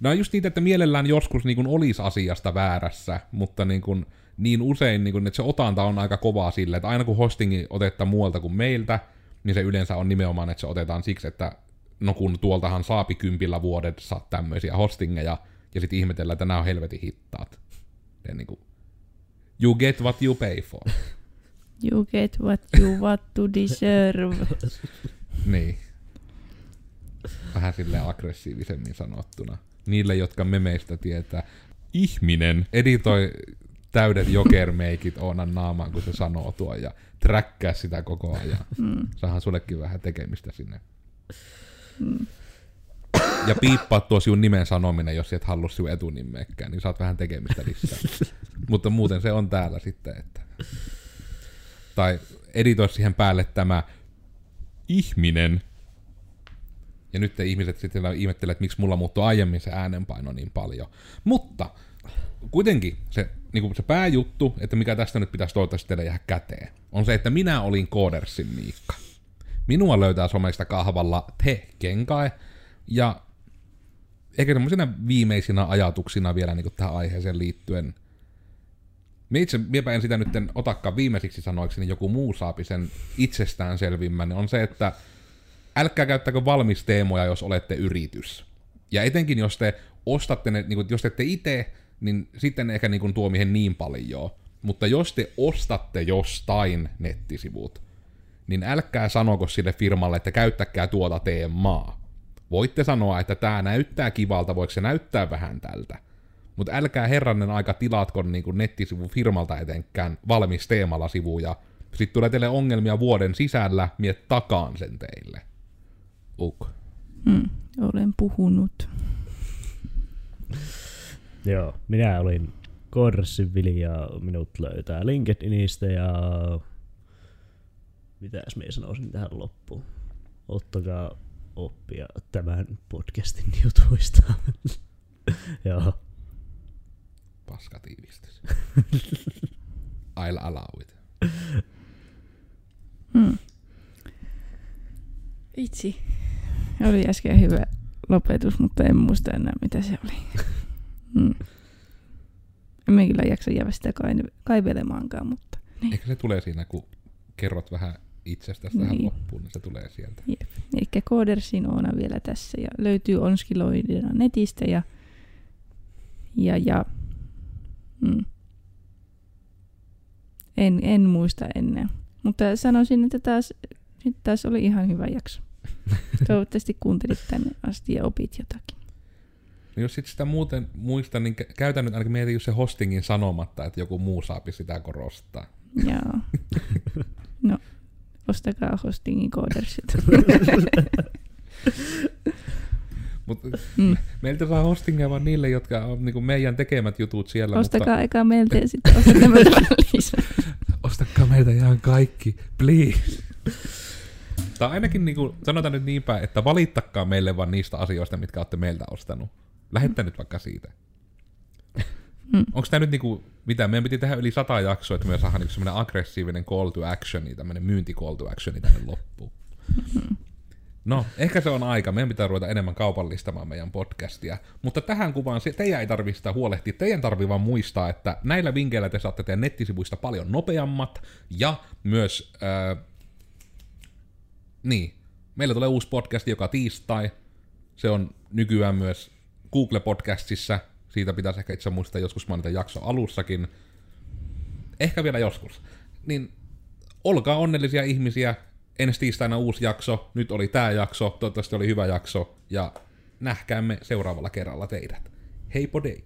No on just niitä, että mielellään joskus niin olisi asiasta väärässä, mutta niin, kuin, niin usein, niin kuin, että se otanta on aika kovaa sille, että aina kun hostingi otetaan muualta kuin meiltä, niin se yleensä on nimenomaan, että se otetaan siksi, että no kun tuoltahan saapi kympillä vuodessa tämmöisiä hostingeja, ja sitten ihmetellään, että nämä on helvetin hittaat. Ja niin kuin, you get what you pay for.
You get what you want to deserve.
niin. Vähän silleen aggressiivisemmin sanottuna. Niille, jotka memeistä tietää. Ihminen editoi täydet jokermeikit Oonan naamaan, kun se sanoo tuo, ja träkkää sitä koko ajan. Mm. Saahan sullekin vähän tekemistä sinne. Mm. Ja piippaa tuo sinun nimen sanominen, jos et halua sinun etunimeäkään, niin saat vähän tekemistä lisää. Mutta muuten se on täällä sitten, että... Tai editoi siihen päälle tämä ihminen Ja nyt te ihmiset sitten ihmettelee, että miksi mulla muuttui aiemmin se äänenpaino niin paljon. Mutta kuitenkin se, niin kuin se pääjuttu, että mikä tästä nyt pitäisi toivottavasti teille jäädä käteen, on se, että minä olin Koodersin Miikka. Minua löytää somesta kahvalla te kenkae, ja ehkä semmoisina viimeisinä ajatuksina vielä niin kuin tähän aiheeseen liittyen. Me itse, miepä en sitä nyt otakaan viimeisiksi sanoiksi, niin joku muu saapi sen itsestäänselvimmän, on se, että älkää käyttäkö valmisteemoja, jos olette yritys. Ja etenkin jos te ostatte ne, niin kuin, jos te ette itse, niin sitten ehkä niin kuin, tuo mihin niin paljon. Mutta jos te ostatte jostain nettisivut, niin älkää sanoko sille firmalle, että käyttäkää tuota teemaa. Voitte sanoa, että tämä näyttää kivalta, voiko se näyttää vähän tältä. Mutta älkää herrannen aika tilatko niin kuin nettisivu firmalta etenkään valmis teemalla sivuja. Sitten tulee teille ongelmia vuoden sisällä, miet takaan sen teille. Uk.
Mm, olen puhunut.
Joo, minä olin Korsin Vili ja minut löytää LinkedInistä ja mitäs minä sanoisin tähän loppuun. Ottakaa oppia tämän podcastin jutuista. Joo.
Paska tiivistys. I'll allow it.
Mm. Itsi. Oli äsken hyvä lopetus, mutta en muista enää mitä se oli. Mm. En kyllä jaksa jäädä sitä kai- kaivelemaankaan, mutta niin.
Ehkä se tulee siinä, kun kerrot vähän itsestäsi tähän
Niin.
loppuun, niin se tulee sieltä.
Jep. Eli Koodersin Oona vielä tässä ja löytyy Onskiloidina netistä ja, ja, ja mm. en, en muista ennen. Mutta sanoisin, että taas, nyt taas oli ihan hyvä jakso. Toivottavasti kuuntelit tänne asti ja opit jotakin.
No jos sit sitä muuten muista, niin kä- käytän nyt ainakin mietin just se hostingin sanomatta, että joku muu saapi sitä korostaa.
Joo. No, ostakaa hostingin koodersit.
Mutta
Mm.
meiltä saa hostingia vaan niille, jotka on niin meidän tekemät jutut siellä.
Ostakaa eka meiltä ja sitten ostakaa meiltä lisää.
Mutta ostakaa meiltä ihan kaikki, please. Tai ainakin niin kuin, sanotaan nyt niin päin, että valittakaa meille vaan niistä asioista, mitkä olette meiltä ostanut. Lähettää nyt vaikka siitä.
Mm.
Onko tämä nyt niinku, mitä, meidän piti tehdä yli sata jaksoa, että me saadaan niinku semmoinen aggressiivinen call to action, tämmöinen myynti call to action tänne loppuun. No, ehkä se on aika. Meidän pitää ruveta enemmän kaupallistamaan meidän podcastia. Mutta tähän kuvaan se, teidän ei tarvitse sitä huolehtia. Teidän tarvii vaan muistaa, että näillä vinkkeillä te saatte teidän nettisivuista paljon nopeammat. Ja myös, ää, niin, meillä tulee uusi podcast joka tiistai. Se on nykyään myös Google Podcastissa. Siitä pitäisi ehkä itse muistaa joskus mainita jakso alussakin. Ehkä vielä joskus. Niin olkaa onnellisia ihmisiä. Ensi tiistaina uusi jakso. Nyt oli tämä jakso. Toivottavasti oli hyvä jakso. Ja nähkäämme seuraavalla kerralla teidät. Hei podei!